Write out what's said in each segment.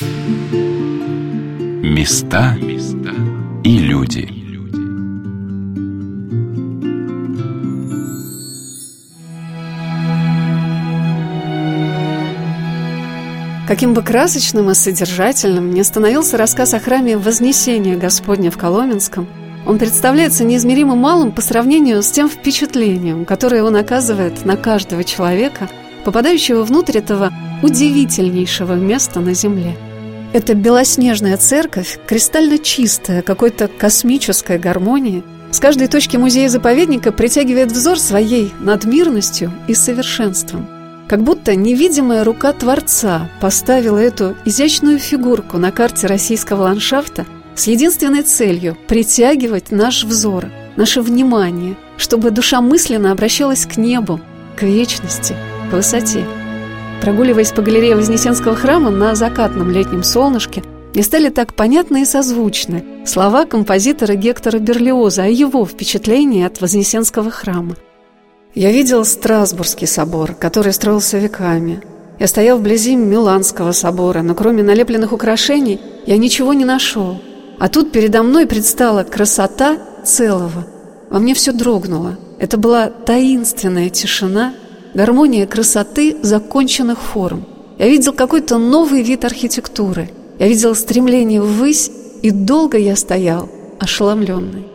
Места и люди Каким бы красочным и содержательным ни становился рассказ о храме Вознесения Господня в Коломенском, он представляется неизмеримо малым по сравнению с тем впечатлением, которое он оказывает на каждого человека, попадающего внутрь этого удивительнейшего места на земле. Эта белоснежная церковь, кристально чистая, какой-то космической гармонии, с каждой точки музея-заповедника притягивает взор своей надмирностью и совершенством – как будто невидимая рука Творца поставила эту изящную фигурку на карте российского ландшафта с единственной целью – притягивать наш взор, наше внимание, чтобы душа мысленно обращалась к небу, к вечности, к высоте. Прогуливаясь по галерее Вознесенского храма на закатном летнем солнышке, мне стали так понятны и созвучны слова композитора Гектора Берлиоза о его впечатлении от Вознесенского храма – я видел Страсбургский собор, который строился веками. Я стоял вблизи Миланского собора, но кроме налепленных украшений я ничего не нашел. А тут передо мной предстала красота целого. Во мне все дрогнуло. Это была таинственная тишина, гармония красоты законченных форм. Я видел какой-то новый вид архитектуры. Я видел стремление ввысь, и долго я стоял, ошеломленный.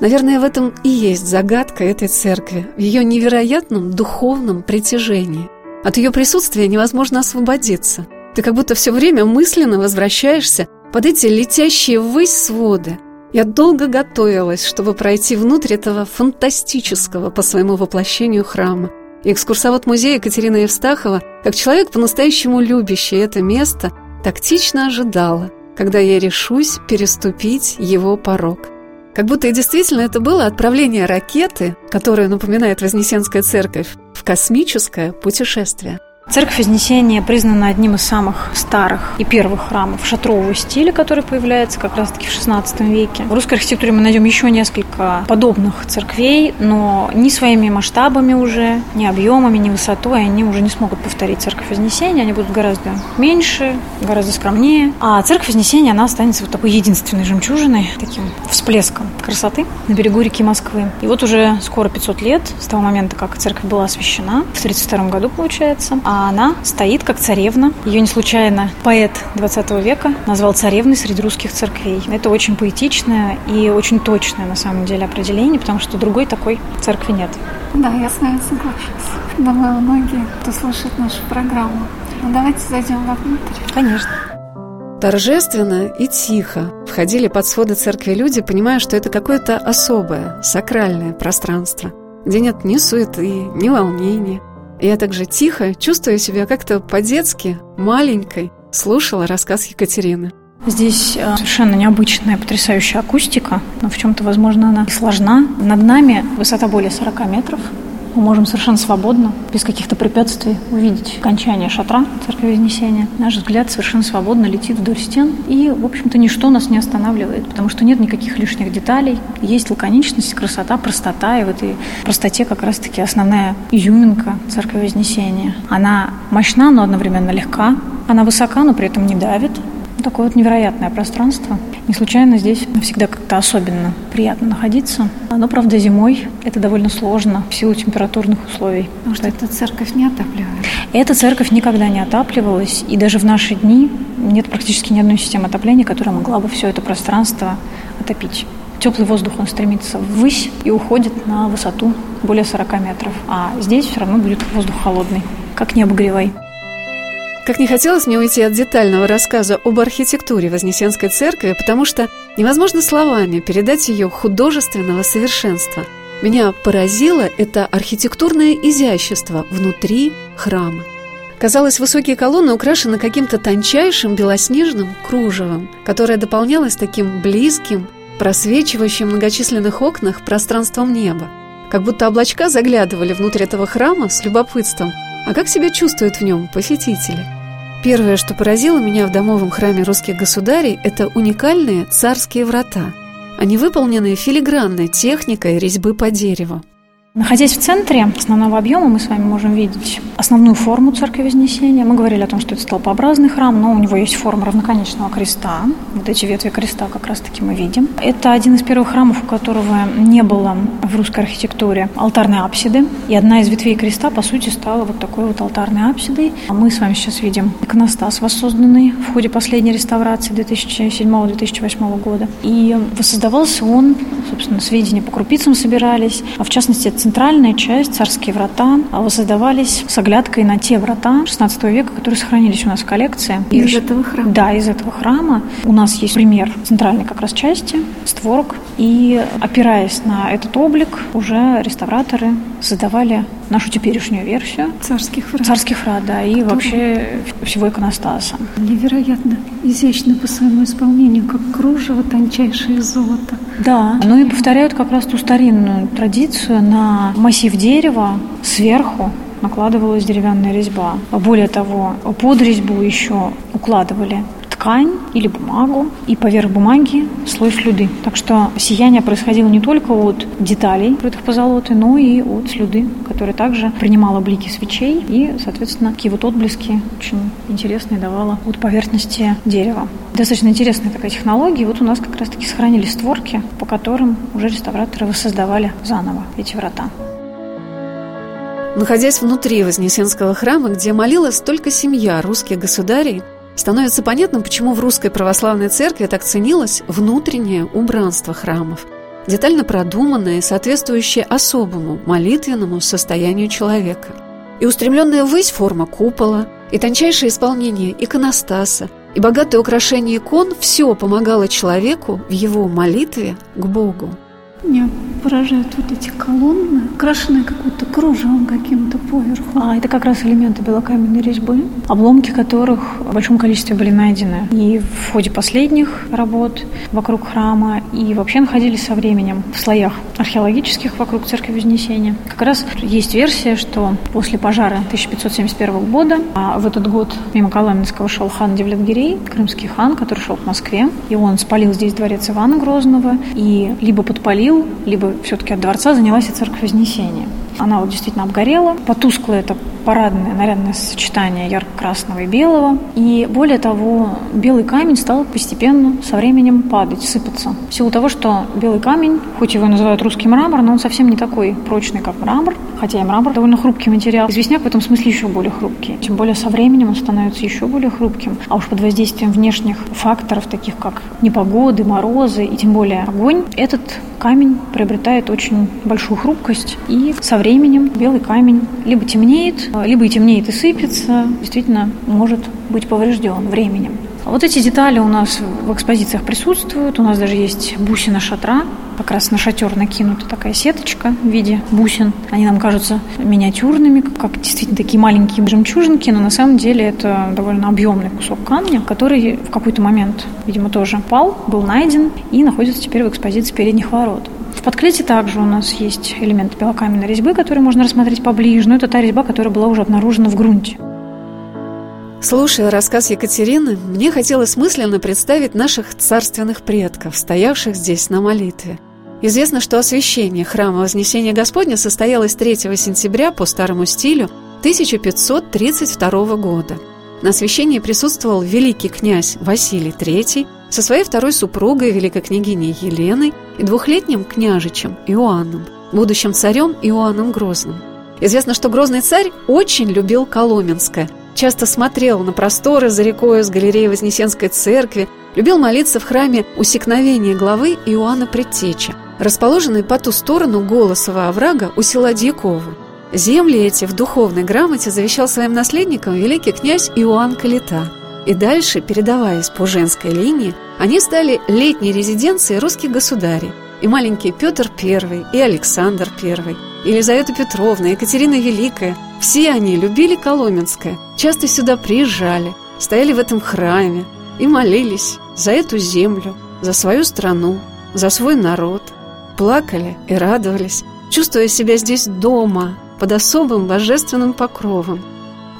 Наверное, в этом и есть загадка этой церкви, в ее невероятном духовном притяжении. От ее присутствия невозможно освободиться. Ты как будто все время мысленно возвращаешься под эти летящие ввысь своды. Я долго готовилась, чтобы пройти внутрь этого фантастического по своему воплощению храма. И экскурсовод музея Екатерина Евстахова, как человек по-настоящему любящий это место, тактично ожидала, когда я решусь переступить его порог. Как будто и действительно это было отправление ракеты, которая напоминает Вознесенская церковь, в космическое путешествие – Церковь Вознесения признана одним из самых старых и первых храмов шатрового стиля, который появляется как раз-таки в XVI веке. В русской архитектуре мы найдем еще несколько подобных церквей, но ни своими масштабами уже, ни объемами, ни высотой они уже не смогут повторить Церковь Вознесения. Они будут гораздо меньше, гораздо скромнее. А Церковь Вознесения, она останется вот такой единственной жемчужиной, таким всплеском красоты на берегу реки Москвы. И вот уже скоро 500 лет с того момента, как церковь была освящена, в 1932 году, получается, а она стоит как царевна. Ее не случайно поэт 20 века назвал царевной среди русских церквей. Это очень поэтичное и очень точное на самом деле определение, потому что другой такой церкви нет. Да, я с вами соглашусь. Думаю, многие, кто слушает нашу программу. Ну, давайте зайдем вовнутрь. Конечно. Торжественно и тихо входили под своды церкви люди, понимая, что это какое-то особое, сакральное пространство, где нет ни суеты, ни волнения, я также тихо, чувствуя себя как-то по-детски, маленькой, слушала рассказ Екатерины. Здесь э, совершенно необычная, потрясающая акустика, но в чем-то, возможно, она сложна. Над нами высота более 40 метров мы можем совершенно свободно, без каких-то препятствий, увидеть окончание шатра Церкви Вознесения. Наш взгляд совершенно свободно летит вдоль стен, и, в общем-то, ничто нас не останавливает, потому что нет никаких лишних деталей. Есть лаконичность, красота, простота, и в этой простоте как раз-таки основная изюминка Церкви Вознесения. Она мощна, но одновременно легка, она высока, но при этом не давит, Такое вот невероятное пространство. Не случайно здесь всегда как-то особенно приятно находиться. Но, правда, зимой это довольно сложно в силу температурных условий. Потому что эта церковь не отапливается. Эта церковь никогда не отапливалась. И даже в наши дни нет практически ни одной системы отопления, которая могла бы все это пространство отопить. Теплый воздух, он стремится ввысь и уходит на высоту более 40 метров. А здесь все равно будет воздух холодный, как не обогревай. Как не хотелось мне уйти от детального рассказа об архитектуре Вознесенской церкви, потому что невозможно словами передать ее художественного совершенства. Меня поразило это архитектурное изящество внутри храма. Казалось, высокие колонны украшены каким-то тончайшим белоснежным кружевом, которое дополнялось таким близким, просвечивающим в многочисленных окнах пространством неба. Как будто облачка заглядывали внутрь этого храма с любопытством – а как себя чувствуют в нем посетители? Первое, что поразило меня в домовом храме русских государей, это уникальные царские врата. Они выполнены филигранной техникой резьбы по дереву. Находясь в центре основного объема, мы с вами можем видеть основную форму Церкви Вознесения. Мы говорили о том, что это столпообразный храм, но у него есть форма равноконечного креста. Вот эти ветви креста как раз-таки мы видим. Это один из первых храмов, у которого не было в русской архитектуре алтарной апсиды. И одна из ветвей креста, по сути, стала вот такой вот алтарной апсидой. Мы с вами сейчас видим иконостас, воссозданный в ходе последней реставрации 2007-2008 года. И воссоздавался он, собственно, сведения по крупицам собирались, а в частности, центральная часть, царские врата, а воссоздавались с оглядкой на те врата 16 века, которые сохранились у нас в коллекции. Из и, этого храма? Да, из этого храма. У нас есть пример центральной как раз части, створок. И опираясь на этот облик, уже реставраторы создавали нашу теперешнюю версию. Царских врат. Царских врат, да, и вообще всего иконостаса. Невероятно изящно по своему исполнению, как кружево тончайшее золото. Да, ну и повторяют как раз ту старинную традицию на массив дерева сверху накладывалась деревянная резьба. Более того, под резьбу еще укладывали ткань или бумагу, и поверх бумаги слой слюды. Так что сияние происходило не только от деталей, покрытых позолотой, но и от слюды, которая также принимала блики свечей и, соответственно, такие вот отблески очень интересные давала от поверхности дерева. Достаточно интересная такая технология. Вот у нас как раз-таки сохранились створки, по которым уже реставраторы воссоздавали заново эти врата. Находясь внутри Вознесенского храма, где молилась только семья русских государей, становится понятным, почему в русской православной церкви так ценилось внутреннее убранство храмов, детально продуманное и соответствующее особому молитвенному состоянию человека. И устремленная ввысь форма купола, и тончайшее исполнение иконостаса, и богатое украшение икон – все помогало человеку в его молитве к Богу. Меня поражают вот эти колонны, украшенные каким-то кружевом каким-то поверху. А это как раз элементы белокаменной резьбы, обломки которых в большом количестве были найдены и в ходе последних работ вокруг храма, и вообще находились со временем в слоях археологических вокруг Церкви Вознесения. Как раз есть версия, что после пожара 1571 года, а в этот год мимо Коломенского шел хан Девлетгирей, крымский хан, который шел к Москве, и он спалил здесь дворец Ивана Грозного, и либо подпалил либо все-таки от дворца занялась и церковь Вознесения. Она вот действительно обгорела. Потускло это парадное, нарядное сочетание ярко-красного и белого. И более того, белый камень стал постепенно со временем падать, сыпаться. В силу того, что белый камень, хоть его называют русский мрамор, но он совсем не такой прочный, как мрамор, хотя и мрамор довольно хрупкий материал. Известняк в этом смысле еще более хрупкий. Тем более со временем он становится еще более хрупким. А уж под воздействием внешних факторов, таких как непогоды, морозы и тем более огонь, этот камень приобретает очень большую хрупкость, и со временем белый камень либо темнеет, либо и темнеет и сыпется, действительно может быть поврежден временем. Вот эти детали у нас в экспозициях присутствуют. У нас даже есть бусина шатра. Как раз на шатер накинута такая сеточка в виде бусин. Они нам кажутся миниатюрными, как действительно такие маленькие жемчужинки, но на самом деле это довольно объемный кусок камня, который в какой-то момент, видимо, тоже пал, был найден и находится теперь в экспозиции передних ворот. В подклете также у нас есть элемент белокаменной резьбы, который можно рассмотреть поближе, но это та резьба, которая была уже обнаружена в грунте. Слушая рассказ Екатерины, мне хотелось мысленно представить наших царственных предков, стоявших здесь на молитве. Известно, что освящение храма Вознесения Господня состоялось 3 сентября по старому стилю 1532 года. На освящении присутствовал великий князь Василий III со своей второй супругой, великой княгиней Еленой и двухлетним княжичем Иоанном, будущим царем Иоанном Грозным. Известно, что Грозный царь очень любил Коломенское – Часто смотрел на просторы за рекой с галереи Вознесенской церкви, любил молиться в храме усекновения главы Иоанна Предтечи, расположенной по ту сторону Голосового оврага у села Дьякова. Земли эти в духовной грамоте завещал своим наследникам великий князь Иоанн Калита. И дальше, передаваясь по женской линии, они стали летней резиденцией русских государей. И маленький Петр I, и Александр I, Елизавета Петровна, Екатерина Великая – все они любили Коломенское, часто сюда приезжали, стояли в этом храме и молились за эту землю, за свою страну, за свой народ. Плакали и радовались, чувствуя себя здесь дома, под особым божественным покровом.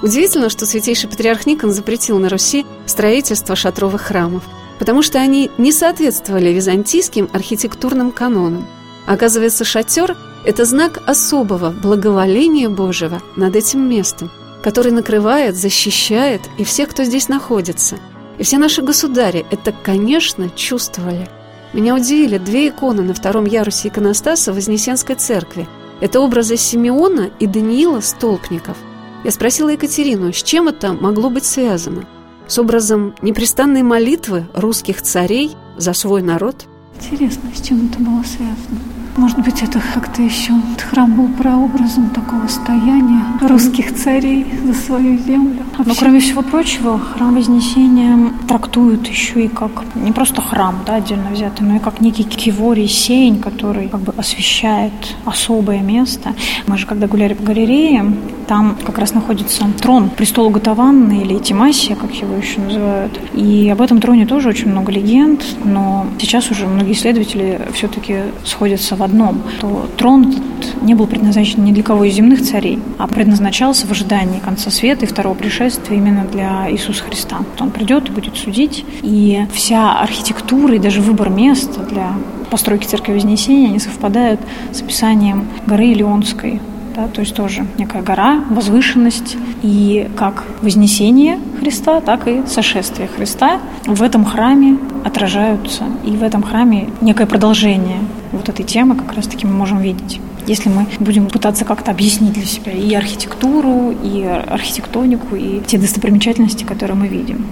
Удивительно, что святейший патриарх Никон запретил на Руси строительство шатровых храмов, потому что они не соответствовали византийским архитектурным канонам. Оказывается, шатер Это знак особого благоволения Божьего над этим местом, который накрывает, защищает и всех, кто здесь находится. И все наши государи это, конечно, чувствовали. Меня удивили две иконы на втором ярусе иконостаса Вознесенской церкви. Это образы Симеона и Даниила Столпников. Я спросила Екатерину, с чем это могло быть связано? С образом непрестанной молитвы русских царей за свой народ? Интересно, с чем это было связано? Может быть, это как-то еще этот храм был прообразом такого стояния русских царей за свою землю. Вообще... Но кроме всего прочего, храм Вознесения трактуют еще и как не просто храм, да, отдельно взятый, но и как некий киворий сень, который как бы освещает особое место. Мы же когда гуляли по галерее, там как раз находится трон престола Гатаванны или Тимасия, как его еще называют. И об этом троне тоже очень много легенд, но сейчас уже многие исследователи все-таки сходятся в одном, то трон этот не был предназначен ни для кого из земных царей, а предназначался в ожидании конца света и второго пришествия именно для Иисуса Христа. Он придет и будет судить, и вся архитектура и даже выбор места для постройки церкви Вознесения, они совпадают с описанием горы Илионской, да, то есть тоже некая гора, возвышенность, и как вознесение Христа, так и сошествие Христа в этом храме отражаются, и в этом храме некое продолжение вот этой темы как раз-таки мы можем видеть. Если мы будем пытаться как-то объяснить для себя и архитектуру, и архитектонику, и те достопримечательности, которые мы видим.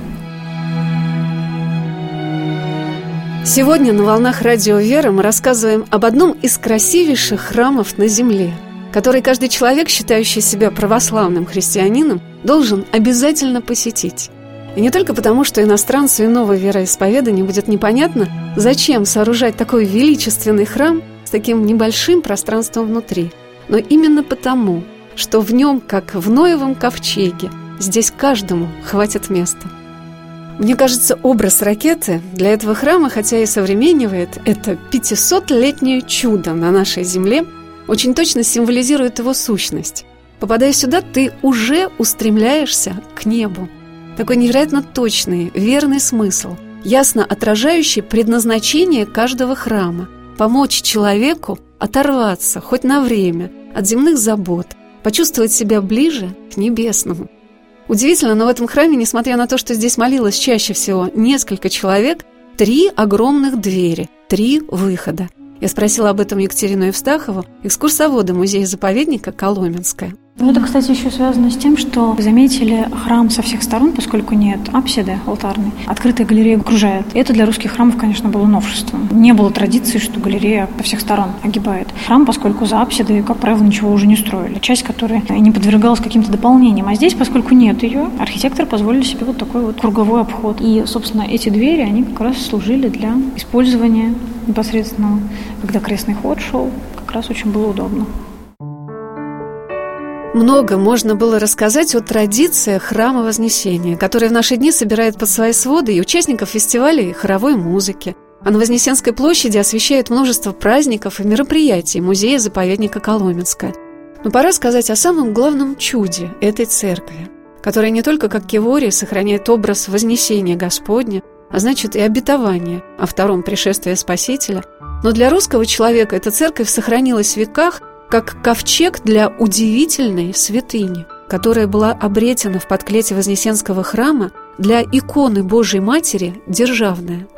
Сегодня на «Волнах Радио Вера» мы рассказываем об одном из красивейших храмов на Земле, который каждый человек, считающий себя православным христианином, должен обязательно посетить. И не только потому, что иностранцу иного вероисповедания будет непонятно, зачем сооружать такой величественный храм с таким небольшим пространством внутри, но именно потому, что в нем, как в Ноевом ковчеге, здесь каждому хватит места. Мне кажется, образ ракеты для этого храма, хотя и современнивает, это 500-летнее чудо на нашей земле, очень точно символизирует его сущность. Попадая сюда, ты уже устремляешься к небу. Такой невероятно точный, верный смысл, ясно отражающий предназначение каждого храма – помочь человеку оторваться хоть на время от земных забот, почувствовать себя ближе к небесному. Удивительно, но в этом храме, несмотря на то, что здесь молилось чаще всего несколько человек, три огромных двери, три выхода. Я спросила об этом Екатерину Евстахову, экскурсовода музея-заповедника «Коломенская». Ну, это, кстати, еще связано с тем, что заметили храм со всех сторон, поскольку нет апсиды алтарной. Открытая галерея окружает. Это для русских храмов, конечно, было новшеством. Не было традиции, что галерея по всех сторон огибает. Храм, поскольку за апсидой, как правило, ничего уже не строили. Часть которой не подвергалась каким-то дополнениям. А здесь, поскольку нет ее, архитектор позволили себе вот такой вот круговой обход. И, собственно, эти двери, они как раз служили для использования непосредственного, когда крестный ход шел, как раз очень было удобно. Много можно было рассказать о традициях храма Вознесения, который в наши дни собирает под свои своды и участников фестивалей хоровой музыки. А на Вознесенской площади освещает множество праздников и мероприятий музея-заповедника Коломенская. Но пора сказать о самом главном чуде этой церкви, которая не только как Кевория сохраняет образ Вознесения Господня, а значит и обетование о втором пришествии Спасителя, но для русского человека эта церковь сохранилась в веках как ковчег для удивительной святыни, которая была обретена в подклете Вознесенского храма для иконы Божьей Матери державная.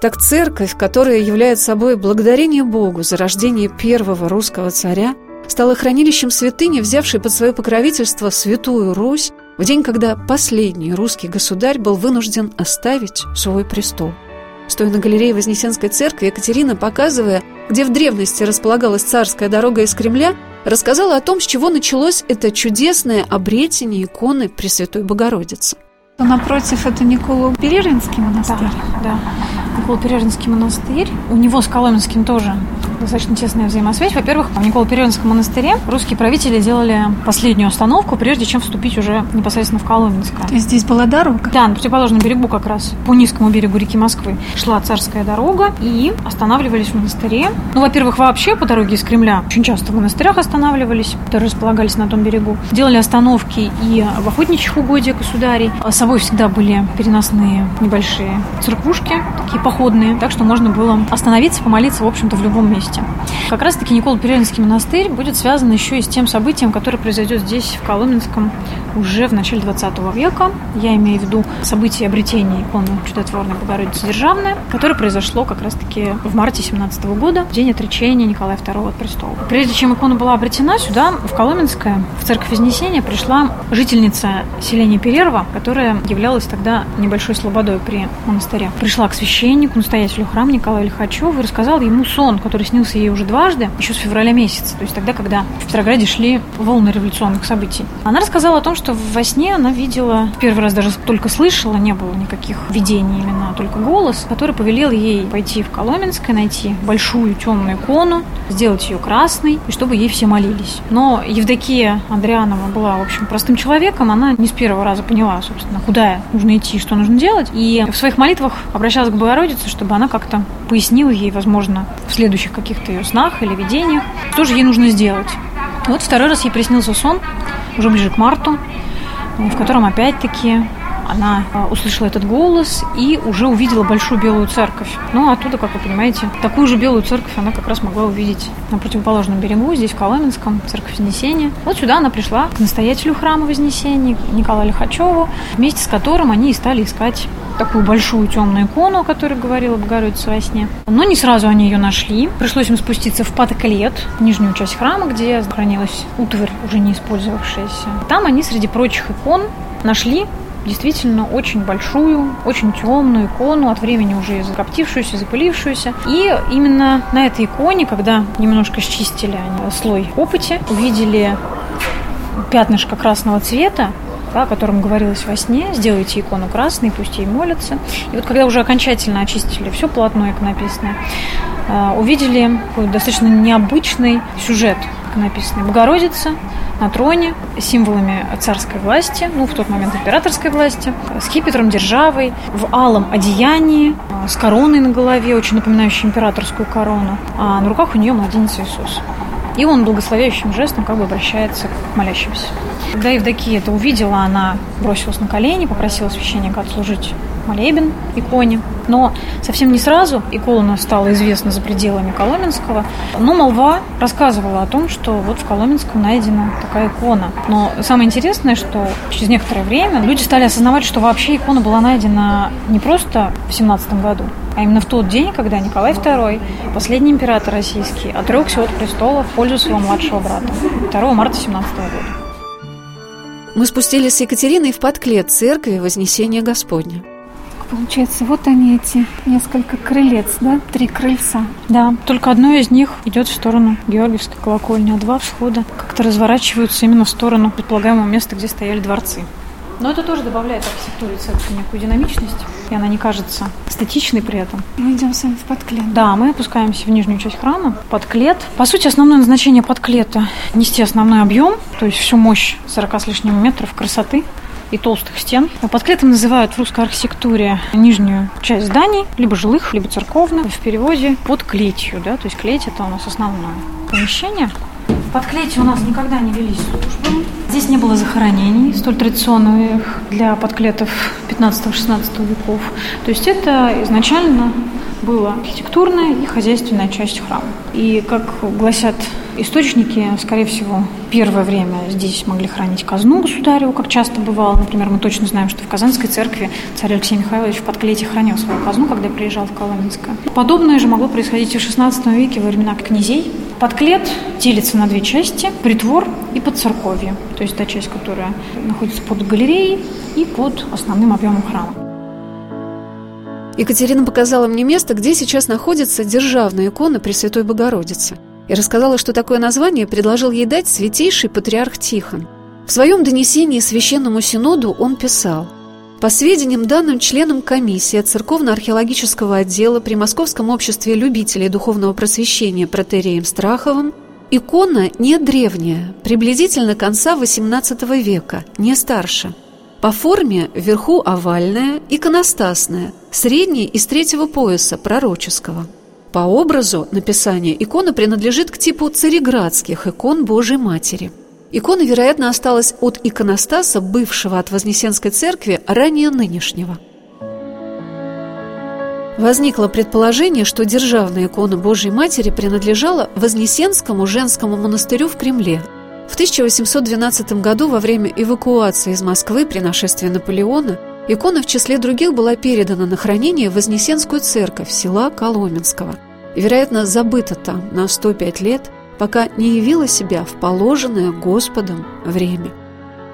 Так церковь, которая является собой благодарение Богу за рождение первого русского царя, стала хранилищем святыни, взявшей под свое покровительство Святую Русь в день, когда последний русский государь был вынужден оставить свой престол. Стоя на галерее Вознесенской церкви, Екатерина, показывая, где в древности располагалась царская дорога из Кремля, рассказала о том, с чего началось это чудесное обретение иконы Пресвятой Богородицы. Напротив, это Николо-Переринский монастырь. Да, да. Николо-Переринский монастырь. У него с Коломенским тоже достаточно тесная взаимосвязь. Во-первых, в Николо-Переринском монастыре русские правители делали последнюю остановку, прежде чем вступить уже непосредственно в Коломенское. То есть здесь была дорога? Да, на противоположном берегу как раз, по низкому берегу реки Москвы, шла царская дорога, и останавливались в монастыре. Ну, во-первых, вообще по дороге из Кремля очень часто в монастырях останавливались, которые располагались на том берегу. Делали остановки и в охотничьих угодьях государей. С собой всегда были переносные небольшие церквушки, такие походные, так что можно было остановиться, помолиться, в общем-то, в любом месте. Как раз-таки Николо-Перелинский монастырь будет связан еще и с тем событием, которое произойдет здесь, в Коломенском, уже в начале 20 века. Я имею в виду событие обретения иконы Чудотворной Богородицы Державная, которое произошло как раз-таки в марте 17 года, в день отречения Николая II от престола. Прежде чем икона была обретена, сюда, в Коломенское, в церковь Вознесения, пришла жительница селения Перерва, которая являлась тогда небольшой слободой при монастыре. Пришла к священнику, настоятелю храма Николаю Лихачеву и рассказала ему сон, который снился ей уже дважды, еще с февраля месяца, то есть тогда, когда в Петрограде шли волны революционных событий. Она рассказала о том, что во сне она видела, первый раз даже только слышала, не было никаких видений именно, а только голос, который повелел ей пойти в Коломенское, найти большую темную икону, сделать ее красной, и чтобы ей все молились. Но Евдокия Андрианова была, в общем, простым человеком, она не с первого раза поняла, собственно, куда нужно идти, что нужно делать, и в своих молитвах обращалась к Богородице, чтобы она как-то пояснила ей, возможно, в следующих каких-то ее снах или видениях, что же ей нужно сделать. Вот второй раз ей приснился сон, уже ближе к марту, в котором опять-таки она а, услышала этот голос и уже увидела большую белую церковь. Ну, оттуда, как вы понимаете, такую же белую церковь она как раз могла увидеть на противоположном берегу, здесь, в Коломенском, церковь Вознесения. Вот сюда она пришла к настоятелю храма Вознесения, Николаю Лихачеву, вместе с которым они и стали искать такую большую темную икону, о которой говорила Богородица во сне. Но не сразу они ее нашли. Пришлось им спуститься в Патоклет, нижнюю часть храма, где хранилась утварь, уже не использовавшаяся. Там они среди прочих икон нашли действительно очень большую, очень темную икону, от времени уже закоптившуюся, запылившуюся. И именно на этой иконе, когда немножко счистили они слой опыти, увидели пятнышко красного цвета, о котором говорилось во сне, сделайте икону красной, пусть ей молятся. И вот когда уже окончательно очистили все полотно иконописное, э, увидели достаточно необычный сюжет иконописный. Богородица на троне символами царской власти, ну, в тот момент императорской власти, с кипетром, державой, в алом одеянии, с короной на голове, очень напоминающей императорскую корону, а на руках у нее младенец Иисус. И он благословяющим жестом как бы обращается к молящимся. Когда Евдокия это увидела, она бросилась на колени, попросила священника отслужить молебен иконе. Но совсем не сразу икона стала известна за пределами Коломенского. Но молва рассказывала о том, что вот в Коломенском найдена такая икона. Но самое интересное, что через некоторое время люди стали осознавать, что вообще икона была найдена не просто в 17 году, а именно в тот день, когда Николай II, последний император российский, отрекся от престола в пользу своего младшего брата 2 марта 17 года. Мы спустились с Екатериной в подклет церкви Вознесения Господня. Получается, вот они эти несколько крылец, да? Три крыльца. Да, только одно из них идет в сторону Георгиевской колокольни, а два всхода как-то разворачиваются именно в сторону предполагаемого места, где стояли дворцы. Но это тоже добавляет архитектуре церкви некую динамичность, и она не кажется статичной при этом. Мы идем с вами в подклет. Да, мы опускаемся в нижнюю часть храма, подклет. По сути, основное назначение подклета – нести основной объем, то есть всю мощь 40 с лишним метров красоты и толстых стен. Под клетом называют в русской архитектуре нижнюю часть зданий, либо жилых, либо церковных, в переводе под клетью. Да? То есть клеть – это у нас основное помещение. Под клетью у нас никогда не велись службы. Здесь не было захоронений, столь традиционных для подклетов 15-16 веков. То есть это изначально была архитектурная и хозяйственная часть храма. И, как гласят источники, скорее всего, первое время здесь могли хранить казну государеву, как часто бывало. Например, мы точно знаем, что в Казанской церкви царь Алексей Михайлович в подклете хранил свою казну, когда приезжал в Коломенское. Подобное же могло происходить и в XVI веке во времена князей. Подклет делится на две части – притвор и подцерковье. То есть та часть, которая находится под галереей и под основным объемом храма. Екатерина показала мне место, где сейчас находится державная икона Пресвятой Богородицы – и рассказала, что такое название предложил ей дать святейший патриарх Тихон. В своем донесении Священному Синоду он писал «По сведениям, данным членам комиссии от Церковно-археологического отдела при Московском обществе любителей духовного просвещения протереем Страховым, икона не древняя, приблизительно конца XVIII века, не старше». По форме вверху овальная, иконостасная, средней из третьего пояса пророческого – по образу написания икона принадлежит к типу цареградских икон Божьей Матери. Икона, вероятно, осталась от иконостаса, бывшего от Вознесенской церкви, ранее нынешнего. Возникло предположение, что державная икона Божьей Матери принадлежала Вознесенскому женскому монастырю в Кремле. В 1812 году во время эвакуации из Москвы при нашествии Наполеона икона в числе других была передана на хранение в Вознесенскую церковь села Коломенского вероятно, забыта там на 105 лет, пока не явила себя в положенное Господом время.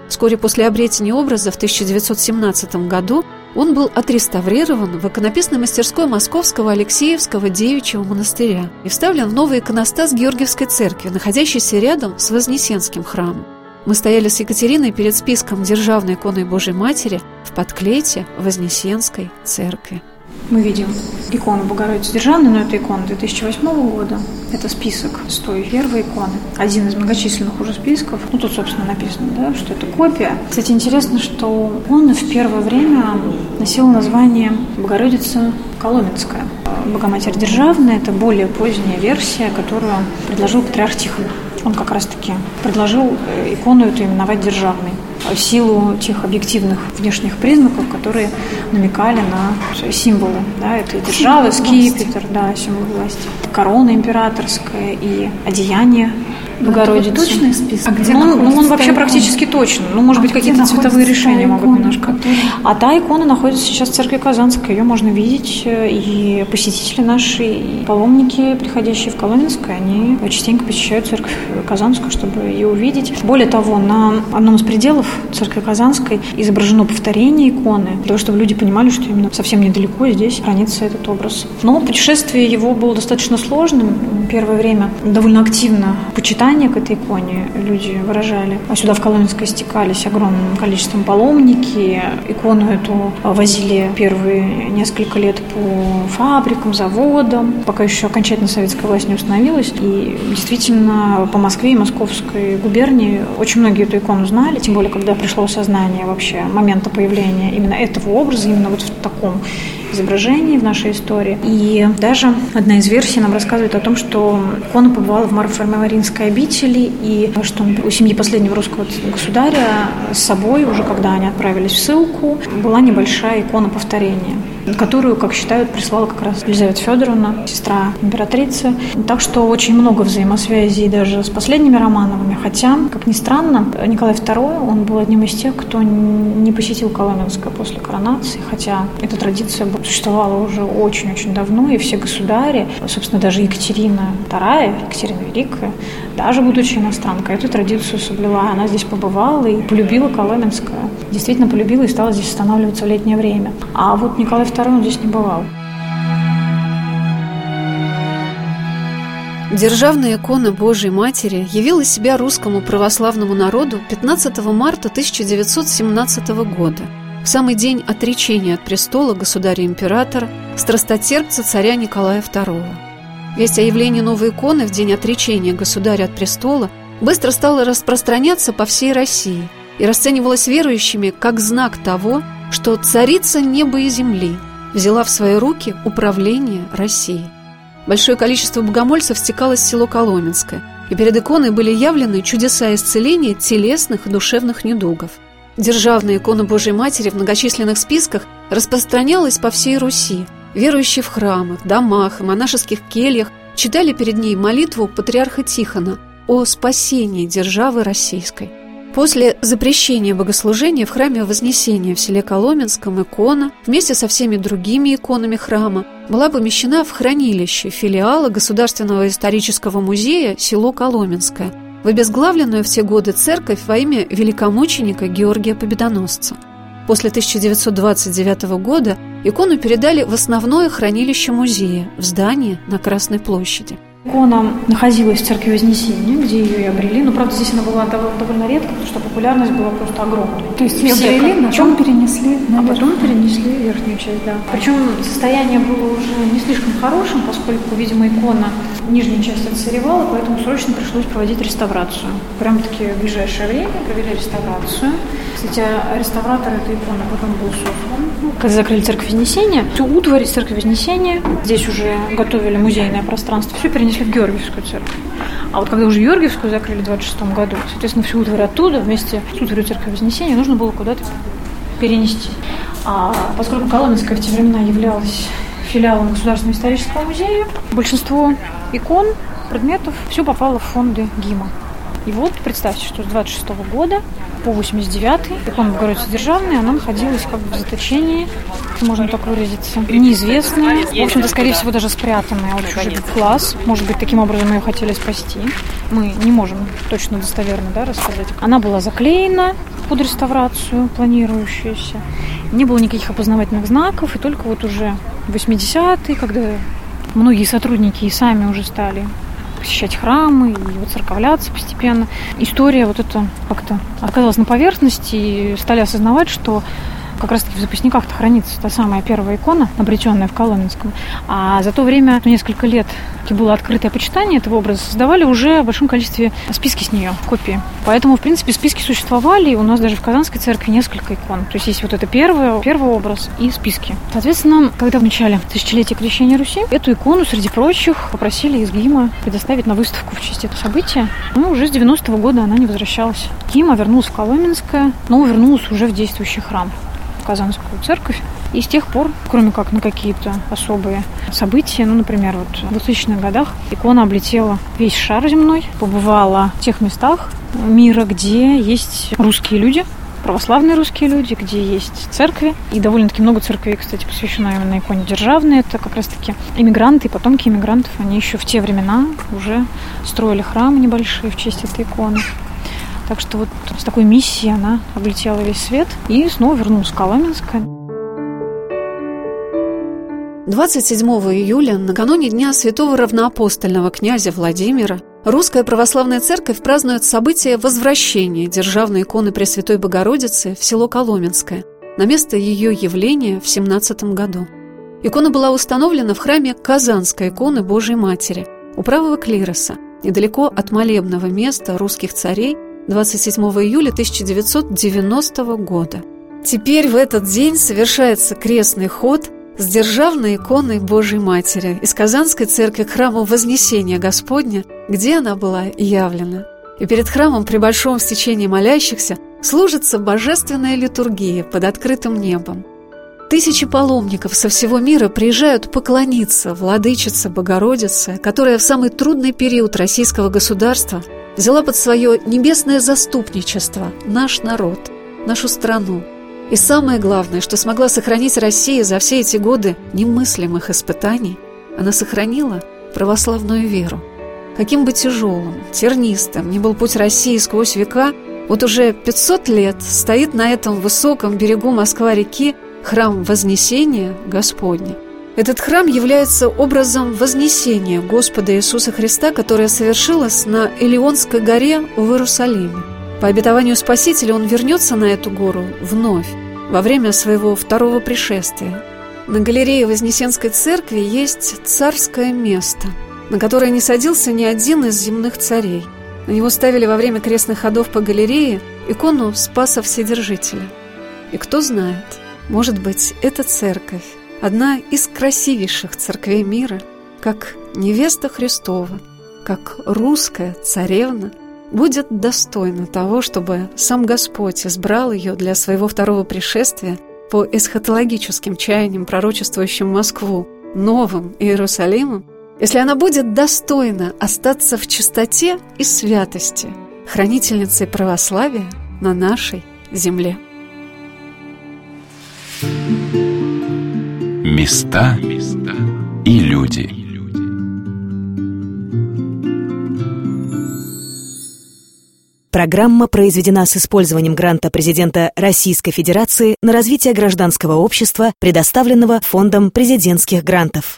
Вскоре после обретения образа в 1917 году он был отреставрирован в иконописной мастерской Московского Алексеевского девичьего монастыря и вставлен в новый иконостас Георгиевской церкви, находящийся рядом с Вознесенским храмом. Мы стояли с Екатериной перед списком Державной иконы Божьей Матери в подклете Вознесенской церкви. Мы видим икону Богородицы Державной, но это икона 2008 года. Это список с той первой иконы. Один из многочисленных уже списков. Ну, тут, собственно, написано, да, что это копия. Кстати, интересно, что он в первое время носил название Богородица Коломенская. Богоматерь Державная – это более поздняя версия, которую предложил патриарх Тихон. Он как раз-таки предложил э, икону эту именовать державной в силу тех объективных внешних признаков, которые намекали на символы да, этой державы, скипетр, да, символ власти, корона императорская и одеяние Богородицы. Это точный список? А где ну, ну, он вообще практически точно. Ну, может а быть, какие-то цветовые решения могут немножко. А та икона находится сейчас в церкви Казанской. Ее можно видеть. И посетители наши, и паломники, приходящие в Коломенское, они частенько посещают церковь Казанскую, чтобы ее увидеть. Более того, на одном из пределов церкви Казанской изображено повторение иконы, для того, чтобы люди понимали, что именно совсем недалеко здесь хранится этот образ. Но путешествие его было достаточно сложным. Первое время довольно активно почитание к этой иконе люди выражали. А сюда в Коломенское стекались огромным количеством паломники. Икону эту возили первые несколько лет по фабрикам, заводам, пока еще окончательно советская власть не установилась. И действительно по Москве и Московской губернии очень многие эту икону знали, тем более, когда пришло осознание вообще момента появления именно этого образа, именно вот в таком изображений в нашей истории. И даже одна из версий нам рассказывает о том, что икона побывала в Марфа-Мариинской обители, и что у семьи последнего русского государя с собой, уже когда они отправились в ссылку, была небольшая икона повторения которую, как считают, прислала как раз Елизавета Федоровна, сестра императрицы. Так что очень много взаимосвязей даже с последними Романовыми. Хотя, как ни странно, Николай II, он был одним из тех, кто не посетил Коломенское после коронации, хотя эта традиция существовала уже очень-очень давно, и все государи, собственно, даже Екатерина II, Екатерина Великая, даже будучи иностранкой, эту традицию соблюла. Она здесь побывала и полюбила Коломенское. Действительно полюбила и стала здесь останавливаться в летнее время. А вот Николай II он здесь не бывал. Державная икона Божьей Матери явила себя русскому православному народу 15 марта 1917 года, в самый день отречения от престола государя-императора, страстотерпца царя Николая II. Весть о явлении новой иконы в день отречения государя от престола быстро стала распространяться по всей России и расценивалась верующими как знак того, что царица неба и земли взяла в свои руки управление Россией. Большое количество богомольцев стекалось в село Коломенское, и перед иконой были явлены чудеса исцеления телесных и душевных недугов. Державная икона Божьей Матери в многочисленных списках распространялась по всей Руси. Верующие в храмах, домах монашеских кельях читали перед ней молитву патриарха Тихона о спасении державы российской – После запрещения богослужения в храме Вознесения в селе Коломенском икона вместе со всеми другими иконами храма была помещена в хранилище филиала Государственного исторического музея село Коломенское, в обезглавленную в те годы церковь во имя великомученика Георгия Победоносца. После 1929 года икону передали в основное хранилище музея в здании на Красной площади. Икона находилась в церкви Вознесения, где ее и обрели. Но, правда, здесь она была довольно редко, потому что популярность была просто огромной. То есть ее обрели, на чем перенесли А потом перенесли верхнюю часть, да. Причем состояние было уже не слишком хорошим, поскольку, видимо, икона нижняя часть отсыревала, поэтому срочно пришлось проводить реставрацию. Прям-таки в ближайшее время провели реставрацию. Кстати, реставратор этой иконы потом был сослан. Когда закрыли церковь Вознесения, всю утварь из церкви Вознесения, здесь уже готовили музейное пространство, все перенесли в Георгиевскую церковь. А вот когда уже Георгиевскую закрыли в 26 году, соответственно, всю утварь оттуда вместе с утварью церкви Вознесения нужно было куда-то перенести. А поскольку Коломенская в те времена являлась филиалом Государственного исторического музея. Большинство икон, предметов, все попало в фонды ГИМа. И вот представьте, что с 26 года по 89 икона Богородицы Державная, она находилась как бы в заточении, можно так выразиться, неизвестная, в общем-то, скорее всего, даже спрятанная от чужих класс. Может быть, таким образом ее хотели спасти. Мы не можем точно достоверно да, рассказать. Она была заклеена под реставрацию, планирующуюся. Не было никаких опознавательных знаков, и только вот уже в 80-е, когда многие сотрудники и сами уже стали посещать храмы и вот церковляться постепенно. История вот это как-то оказалась на поверхности и стали осознавать, что как раз-таки в записниках-то хранится та самая первая икона, обретенная в Коломенском. А за то время, несколько лет, было открытое почитание этого образа, создавали уже в большом количестве списки с нее, копии. Поэтому, в принципе, списки существовали, и у нас даже в Казанской церкви несколько икон. То есть есть вот это первый, первый образ и списки. Соответственно, когда в начале тысячелетия крещения Руси, эту икону, среди прочих, попросили из ГИМа предоставить на выставку в честь этого события. Ну, уже с 90-го года она не возвращалась. ГИМа вернулась в Коломенское, но вернулась уже в действующий храм. Казанскую церковь. И с тех пор, кроме как на какие-то особые события, ну, например, вот в 2000-х годах икона облетела весь шар земной, побывала в тех местах мира, где есть русские люди, православные русские люди, где есть церкви. И довольно-таки много церквей, кстати, посвящено именно иконе державной. Это как раз-таки иммигранты и потомки иммигрантов. Они еще в те времена уже строили храмы небольшие в честь этой иконы. Так что вот с такой миссией она облетела весь свет и снова вернулась в Коломенское. 27 июля, накануне Дня Святого Равноапостольного князя Владимира, Русская Православная Церковь празднует событие возвращения державной иконы Пресвятой Богородицы в село Коломенское на место ее явления в 17 году. Икона была установлена в храме Казанской иконы Божьей Матери у правого клироса, недалеко от молебного места русских царей 27 июля 1990 года. Теперь в этот день совершается крестный ход с державной иконой Божьей Матери из Казанской церкви к храму Вознесения Господня, где она была явлена. И перед храмом при большом стечении молящихся служится божественная литургия под открытым небом. Тысячи паломников со всего мира приезжают поклониться владычице Богородице, которая в самый трудный период российского государства взяла под свое небесное заступничество наш народ, нашу страну. И самое главное, что смогла сохранить Россия за все эти годы немыслимых испытаний, она сохранила православную веру. Каким бы тяжелым, тернистым ни был путь России сквозь века, вот уже 500 лет стоит на этом высоком берегу Москва-реки храм Вознесения Господня. Этот храм является образом вознесения Господа Иисуса Христа, которое совершилось на Илионской горе в Иерусалиме. По обетованию Спасителя он вернется на эту гору вновь, во время своего второго пришествия. На галерее Вознесенской церкви есть царское место, на которое не садился ни один из земных царей. На него ставили во время крестных ходов по галерее икону Спаса Вседержителя. И кто знает, может быть, эта церковь одна из красивейших церквей мира, как невеста Христова, как русская царевна, будет достойна того, чтобы сам Господь избрал ее для своего второго пришествия по эсхатологическим чаяниям, пророчествующим Москву новым Иерусалимом, если она будет достойна остаться в чистоте и святости, хранительницей православия на нашей земле. Места и люди. Программа произведена с использованием гранта президента Российской Федерации на развитие гражданского общества, предоставленного Фондом президентских грантов.